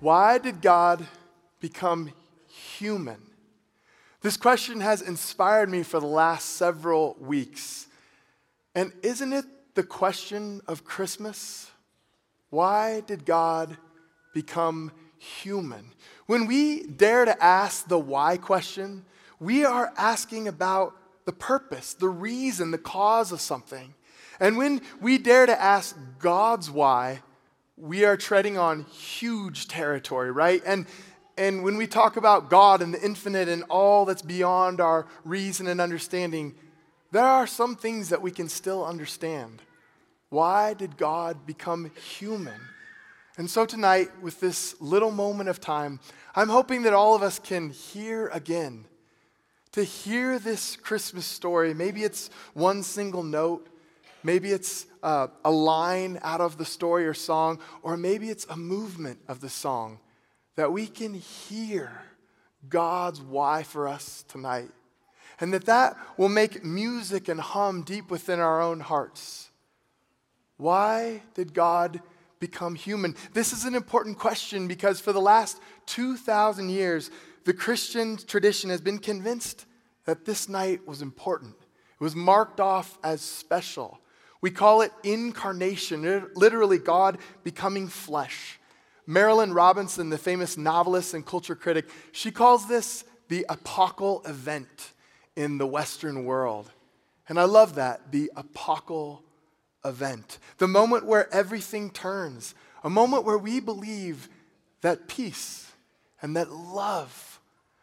Why did God become human? This question has inspired me for the last several weeks. And isn't it the question of Christmas? Why did God become human? When we dare to ask the why question, we are asking about the purpose, the reason, the cause of something. And when we dare to ask God's why, we are treading on huge territory, right? And, and when we talk about God and the infinite and all that's beyond our reason and understanding, there are some things that we can still understand. Why did God become human? And so tonight, with this little moment of time, I'm hoping that all of us can hear again. To hear this Christmas story, maybe it's one single note, Maybe it's uh, a line out of the story or song, or maybe it's a movement of the song that we can hear God's why for us tonight. And that that will make music and hum deep within our own hearts. Why did God become human? This is an important question because for the last 2,000 years, the Christian tradition has been convinced that this night was important. It was marked off as special. We call it incarnation, literally God becoming flesh. Marilynne Robinson, the famous novelist and culture critic, she calls this the apocal event in the Western world. And I love that, the apocal event. The moment where everything turns, a moment where we believe that peace and that love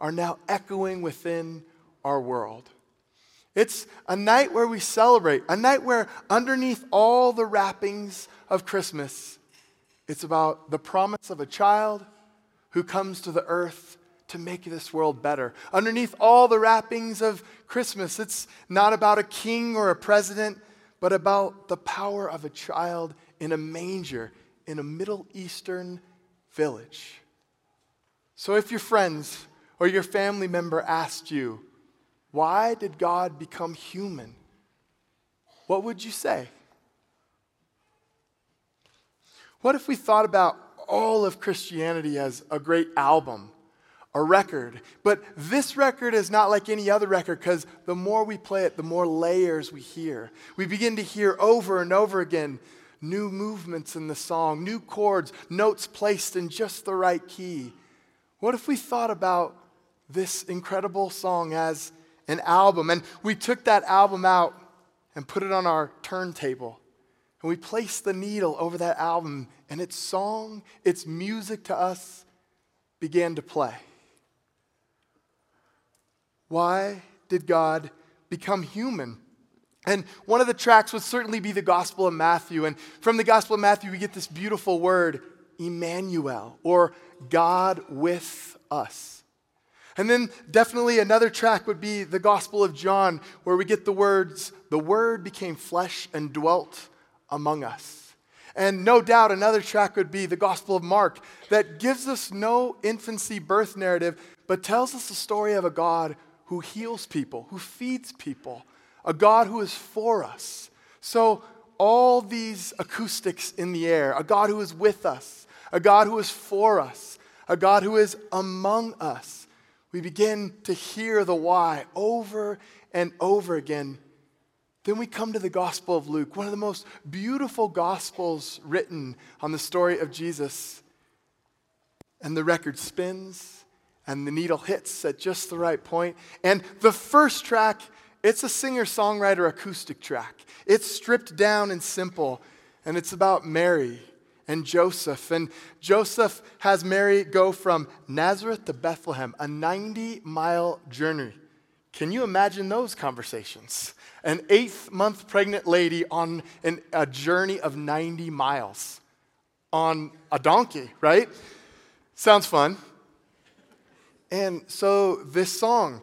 are now echoing within our world. It's a night where we celebrate, a night where underneath all the wrappings of Christmas, it's about the promise of a child who comes to the earth to make this world better. Underneath all the wrappings of Christmas, it's not about a king or a president, but about the power of a child in a manger in a Middle Eastern village. So if your friends or your family member asked you, why did God become human? What would you say? What if we thought about all of Christianity as a great album, a record? But this record is not like any other record because the more we play it, the more layers we hear. We begin to hear over and over again new movements in the song, new chords, notes placed in just the right key. What if we thought about this incredible song as an album. And we took that album out and put it on our turntable. And we placed the needle over that album, and its song, its music to us began to play. Why did God become human? And one of the tracks would certainly be the Gospel of Matthew. And from the Gospel of Matthew, we get this beautiful word, Emmanuel, or God with us. And then definitely another track would be the Gospel of John, where we get the words, the Word became flesh and dwelt among us. And no doubt another track would be the Gospel of Mark, that gives us no infancy birth narrative, but tells us the story of a God who heals people, who feeds people, a God who is for us. So, all these acoustics in the air, a God who is with us, a God who is for us, a God who is among us we begin to hear the why over and over again. Then we come to the Gospel of Luke, one of the most beautiful Gospels written on the story of Jesus. And the record spins, and the needle hits at just the right point. And the first track, it's a singer songwriter acoustic track. It's stripped down and simple, and it's about Mary and Joseph. And Joseph has Mary go from Nazareth to Bethlehem, a 90 mile journey. Can you imagine those conversations? An eighth month pregnant lady on an, a journey of 90 miles on a donkey, right? Sounds fun. And so this song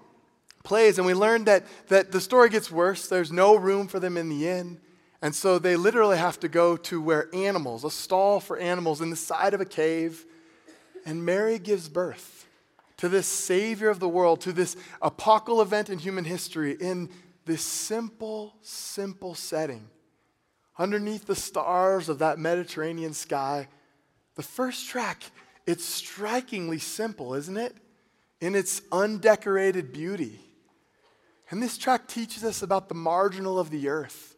plays, and we learn that, that the story gets worse. There's no room for them in the inn. And so they literally have to go to where animals, a stall for animals in the side of a cave. and Mary gives birth to this Savior of the world, to this apocalyptic event in human history in this simple, simple setting. Underneath the stars of that Mediterranean sky, the first track, it's strikingly simple, isn't it? In its undecorated beauty. And this track teaches us about the marginal of the earth,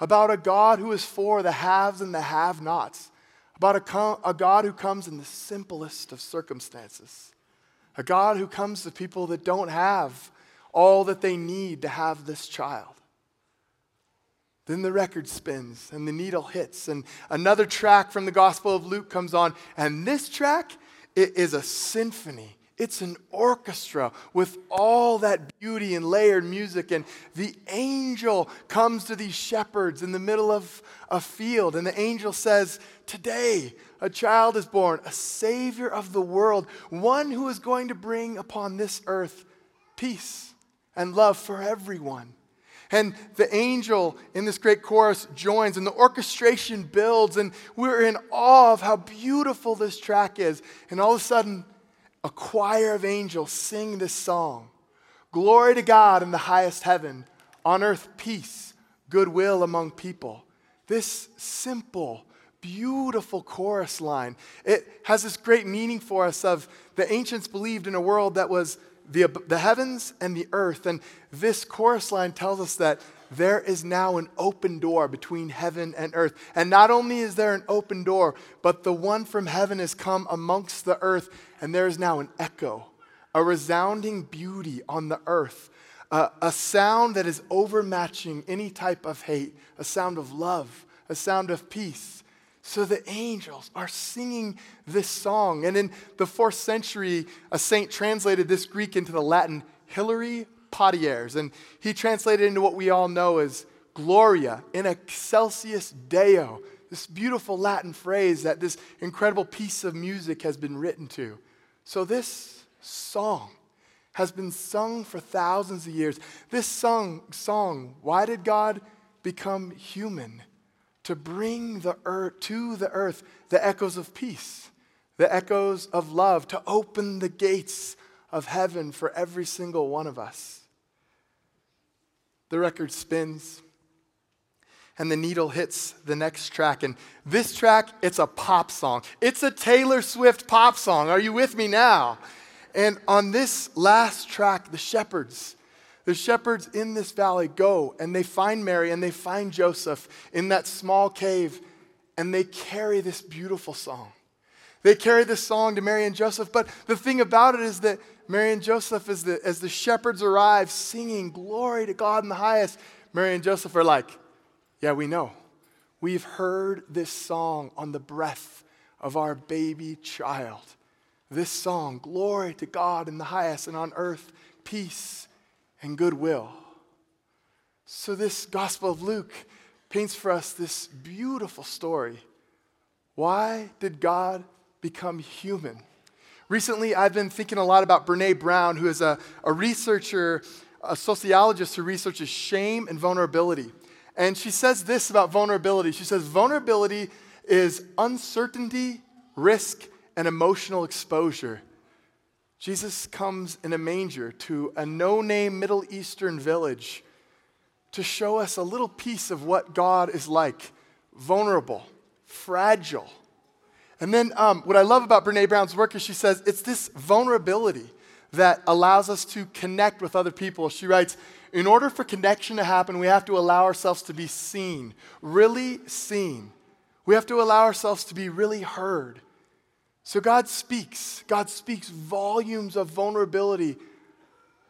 about a God who is for the haves and the have nots, about a, com- a God who comes in the simplest of circumstances, a God who comes to people that don't have all that they need to have this child. Then the record spins and the needle hits, and another track from the Gospel of Luke comes on. And this track it is a symphony. It's an orchestra with all that beauty and layered music. And the angel comes to these shepherds in the middle of a field. And the angel says, Today, a child is born, a savior of the world, one who is going to bring upon this earth peace and love for everyone. And the angel in this great chorus joins, and the orchestration builds, and we're in awe of how beautiful this track is. And all of a sudden, a choir of angels sing this song Glory to God in the highest heaven, on earth peace, goodwill among people. This simple, beautiful chorus line. It has this great meaning for us of the ancients believed in a world that was the, the heavens and the earth. And this chorus line tells us that there is now an open door between heaven and earth. And not only is there an open door, but the one from heaven has come amongst the earth, and there is now an echo, a resounding beauty on the earth, uh, a sound that is overmatching any type of hate, a sound of love, a sound of peace. So the angels are singing this song. And in the fourth century, a saint translated this Greek into the Latin, Hilary Poitiers. And he translated into what we all know as Gloria in excelsis Deo, this beautiful Latin phrase that this incredible piece of music has been written to. So this song has been sung for thousands of years. This song, song why did God become human? to bring the earth, to the earth the echoes of peace, the echoes of love, to open the gates of heaven for every single one of us. The record spins and the needle hits the next track. And this track, it's a pop song. It's a Taylor Swift pop song. Are you with me now? And on this last track, the shepherds, the shepherds in this valley go and they find Mary and they find Joseph in that small cave and they carry this beautiful song. They carry this song to Mary and Joseph, but the thing about it is that Mary and Joseph, as the, as the shepherds arrive singing glory to God in the highest, Mary and Joseph are like, Yeah, we know. We've heard this song on the breath of our baby child. This song, glory to God in the highest, and on earth, peace and goodwill. So, this Gospel of Luke paints for us this beautiful story. Why did God become human? Recently, I've been thinking a lot about Brene Brown, who is a, a researcher, a sociologist who researches shame and vulnerability. And she says this about vulnerability she says, vulnerability is uncertainty, risk, and emotional exposure. Jesus comes in a manger to a no name Middle Eastern village to show us a little piece of what God is like vulnerable, fragile. And then um, what I love about Brene Brown's work is she says it's this vulnerability that allows us to connect with other people. She writes, in order for connection to happen, we have to allow ourselves to be seen, really seen. We have to allow ourselves to be really heard. So God speaks. God speaks volumes of vulnerability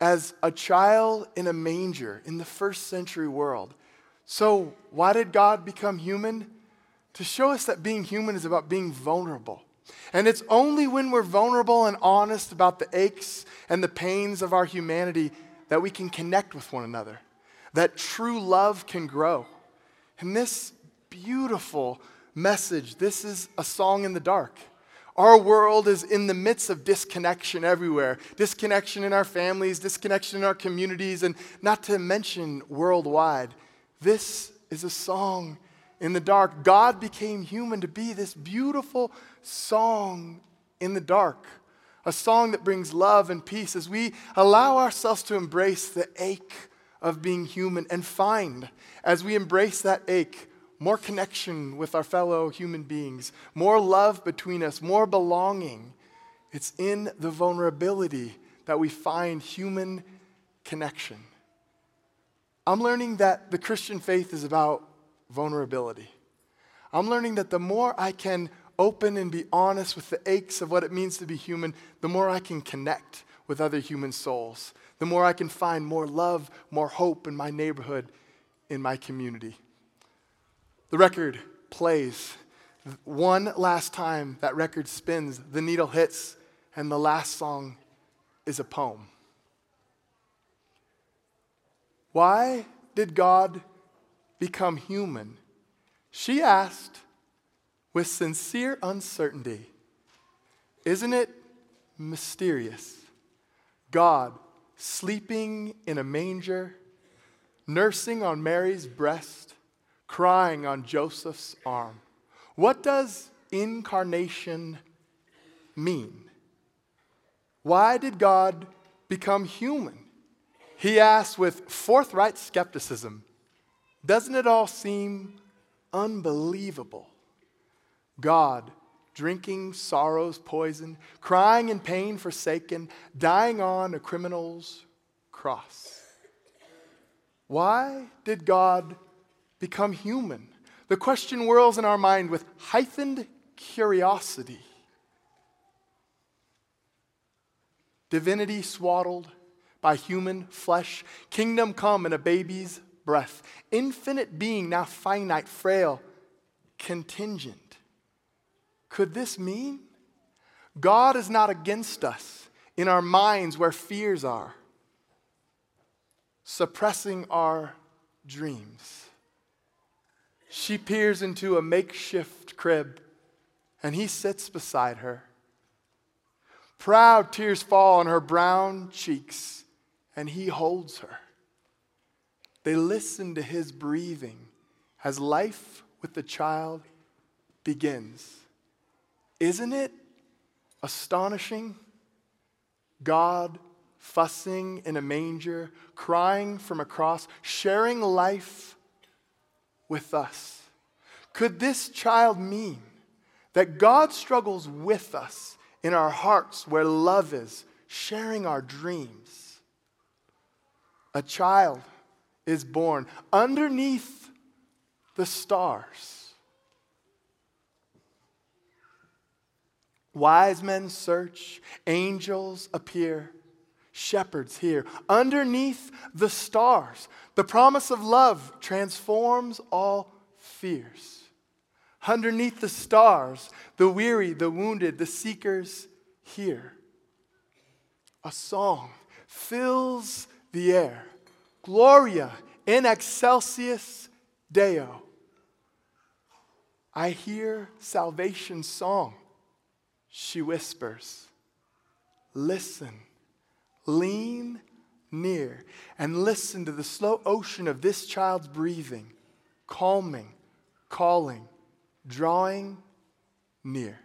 as a child in a manger in the first century world. So, why did God become human? To show us that being human is about being vulnerable. And it's only when we're vulnerable and honest about the aches and the pains of our humanity that we can connect with one another, that true love can grow. And this beautiful message, this is a song in the dark. Our world is in the midst of disconnection everywhere disconnection in our families, disconnection in our communities, and not to mention worldwide. This is a song in the dark. God became human to be this beautiful song in the dark, a song that brings love and peace as we allow ourselves to embrace the ache of being human and find, as we embrace that ache, more connection with our fellow human beings, more love between us, more belonging. It's in the vulnerability that we find human connection. I'm learning that the Christian faith is about vulnerability. I'm learning that the more I can open and be honest with the aches of what it means to be human, the more I can connect with other human souls, the more I can find more love, more hope in my neighborhood, in my community. The record plays. One last time that record spins, the needle hits, and the last song is a poem. Why did God become human? She asked with sincere uncertainty. Isn't it mysterious? God sleeping in a manger, nursing on Mary's breast, crying on Joseph's arm. What does incarnation mean? Why did God become human? He asked with forthright skepticism Doesn't it all seem unbelievable? God drinking sorrow's poison, crying in pain forsaken, dying on a criminal's cross. Why did God become human? The question whirls in our mind with heightened curiosity. Divinity swaddled by human flesh, kingdom come in a baby's breath, infinite being now finite, frail, contingent. Could this mean God is not against us in our minds where fears are, suppressing our dreams? She peers into a makeshift crib and he sits beside her. Proud tears fall on her brown cheeks and he holds her. They listen to his breathing as life with the child begins. Isn't it astonishing? God fussing in a manger, crying from a cross, sharing life with us. Could this child mean that God struggles with us in our hearts where love is, sharing our dreams? A child is born underneath the stars Wise men search, angels appear, shepherds hear. Underneath the stars, the promise of love transforms all fears. Underneath the stars, the weary, the wounded, the seekers hear. A song fills the air. Gloria in excelsis Deo. I hear salvation's song she whispers, Listen, lean near, and listen to the slow ocean of this child's breathing, calming, calling, drawing near.